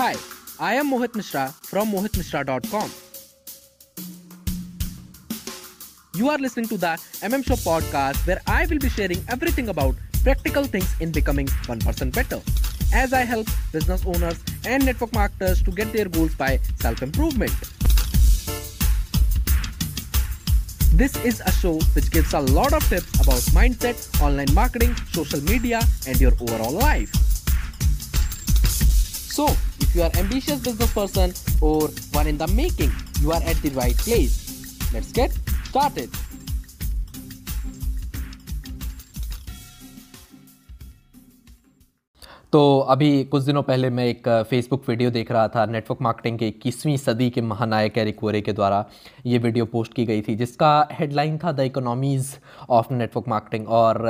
Hi, I am Mohit Mishra from mohitmishra.com. You are listening to the MM Show podcast where I will be sharing everything about practical things in becoming 1% better. As I help business owners and network marketers to get their goals by self improvement. This is a show which gives a lot of tips about mindset, online marketing, social media, and your overall life. So, if you are ambitious business person or one in the making, you are at the right place. Let's get started. तो अभी कुछ दिनों पहले मैं एक Facebook video देख रहा था नेटवर्क मार्केटिंग के इक्कीसवीं सदी के महानायक एरिक वोरे के द्वारा ये वीडियो पोस्ट की गई थी जिसका हेडलाइन था the economies of network marketing और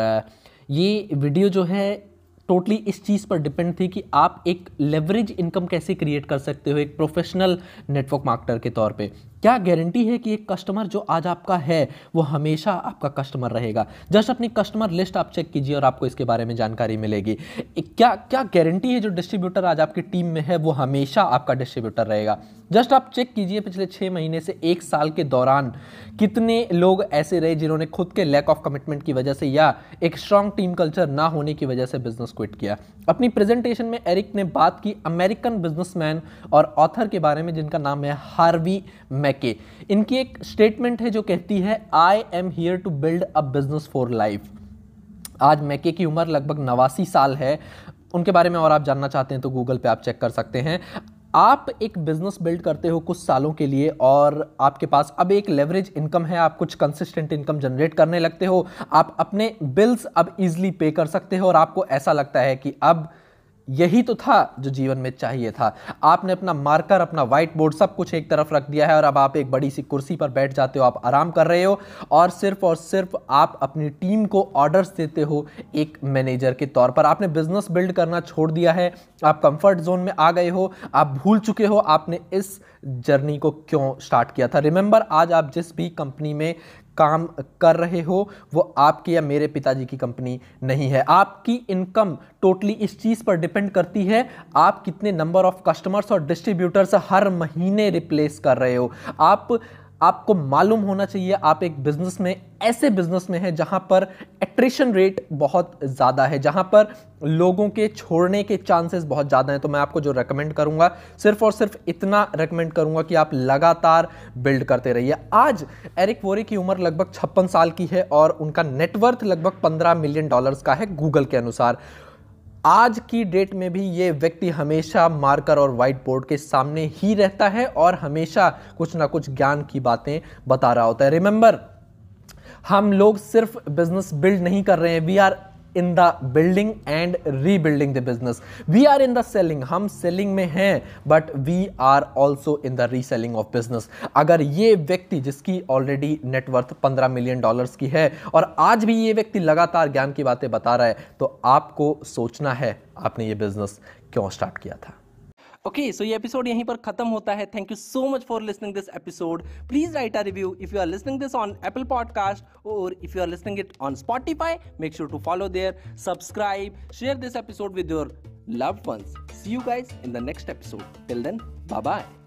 ये वीडियो जो है टोटली इस चीज़ पर डिपेंड थी कि आप एक लेवरेज इनकम कैसे क्रिएट कर सकते हो एक प्रोफेशनल नेटवर्क मार्केटर के तौर पे। क्या गारंटी है कि एक कस्टमर जो आज आपका है, वो हमेशा आपका कस्टमर रहेगा? जस्ट अपनी कस्टमर लिस्ट आप चेक कीजिए और आपको इसके बारे में जानकारी मिलेगी। क्या क्या गारंटी है जो डिस्ट्रीब्यूटर आज आपकी टीम में है, वो हमेशा आपका डिस्ट्रीब्यूटर रहेगा? जस्ट आप चेक कीजिए पिछले छः महीने से एक साल के दौरान कितने लोग ऐसे रहे जिन्होंने खुद के लैक ऑफ़ कमिटमेंट की वजह से या एक स्ट्रांग टीम कल्चर ना होने की वजह से बिज़नेस क्विट किया। अपनी प्रेजेंटेशन में एरिक ने बात की अमेरिकन बिजनेसमैन और ऑथर के बारे में, जिनका नाम है हार्वी मैके इनकी एक स्टेटमेंट है जो कहती है I am here to build a business for life आज मैके की उम्र लगभग नवासी साल है। उनके बारे में और आप जानना चाहते हैं तो गूगल पे आप चेक कर सकते हैं। आप एक बिज़नेस बिल्ड करते हो कुछ सालों के लिए और आपके पास अब एक लेवरेज इनकम है, आप कुछ कंसिस्टेंट इनकम जनरेट करने लगते हो। आप अपने बिल्स अब इजीली पे कर सकते हो और आपको ऐसा लगता है कि अब यही तो था जो जीवन में चाहिए था। आपने अपना मार्कर, अपना व्हाइट बोर्ड सब कुछ एक तरफ़ रख दिया है और अब आप एक बड़ी सी कुर्सी पर बैठ जाते हो, आप आराम कर रहे हो और सिर्फ़ और सिर्फ़ आप अपनी टीम को ऑर्डर्स देते हो एक मैनेजर के तौर पर। आपने बिज़नेस बिल्ड करना छोड़ दिया है, आप कंफर्ट जोन में आ गए हो, आप भूल चुके हो आपने इस जर्नी को क्यों स्टार्ट किया था। रिमेंबर आज आप जिस भी कंपनी में काम कर रहे हो, वो आपकी या मेरे पिताजी की कंपनी नहीं है। आपकी इनकम टोटली इस चीज़ पर डिपेंड करती है, आप कितने नंबर ऑफ़ कस्टमर्स और डिस्ट्रीब्यूटर्स हर महीने रिप्लेस कर रहे हो। आप आपको मालूम होना चाहिए, आप एक बिज़नेस में, ऐसे बिज़नेस में है जहाँ पर एट्रिशन रेट बहुत ज़्यादा है, जहाँ पर लोगों के छोड़ने के चांसेस बहुत ज़्यादा हैं। तो मैं आपको जो रेकमेंड करूँगा, सिर्फ़ और सिर्फ़ इतना रेकमेंड करूँगा कि आप लगातार बिल्ड करते रहिए। आज एरिक वोरे की उम्र लगभग छप्पन साल की है और उनका नेटवर्थ लगभग पंद्रह मिलियन डॉलर्स का है गूगल के अनुसार। आज की डेट में भी ये व्यक्ति हमेशा मार्कर और व्हाइट बोर्ड के सामने ही रहता है और हमेशा कुछ ना कुछ ज्ञान की बातें बता रहा होता है। रिमेंबर हम लोग सिर्फ़ बिज़नेस बिल्ड नहीं कर रहे हैं। We are in the building and rebuilding the business we are in the selling हम सेलिंग में हैं but we are also in the reselling of business अगर ये व्यक्ति जिसकी ऑलरेडी नेटवर्थ पंद्रह मिलियन डॉलर्स की है, और आज भी ये व्यक्ति लगातार ज्ञान की बातें बता रहा है तो आपको सोचना है, आपने ये बिज़नेस क्यों स्टार्ट किया था? ओके सो ये एपिसोड यहीं पर खत्म होता है। Thank you so much for listening this episode please write a review if you are listening this on Apple podcast और if you are listening it on Spotify make sure to follow there subscribe share this episode with your loved ones. See you guys in the next episode. Till then bye bye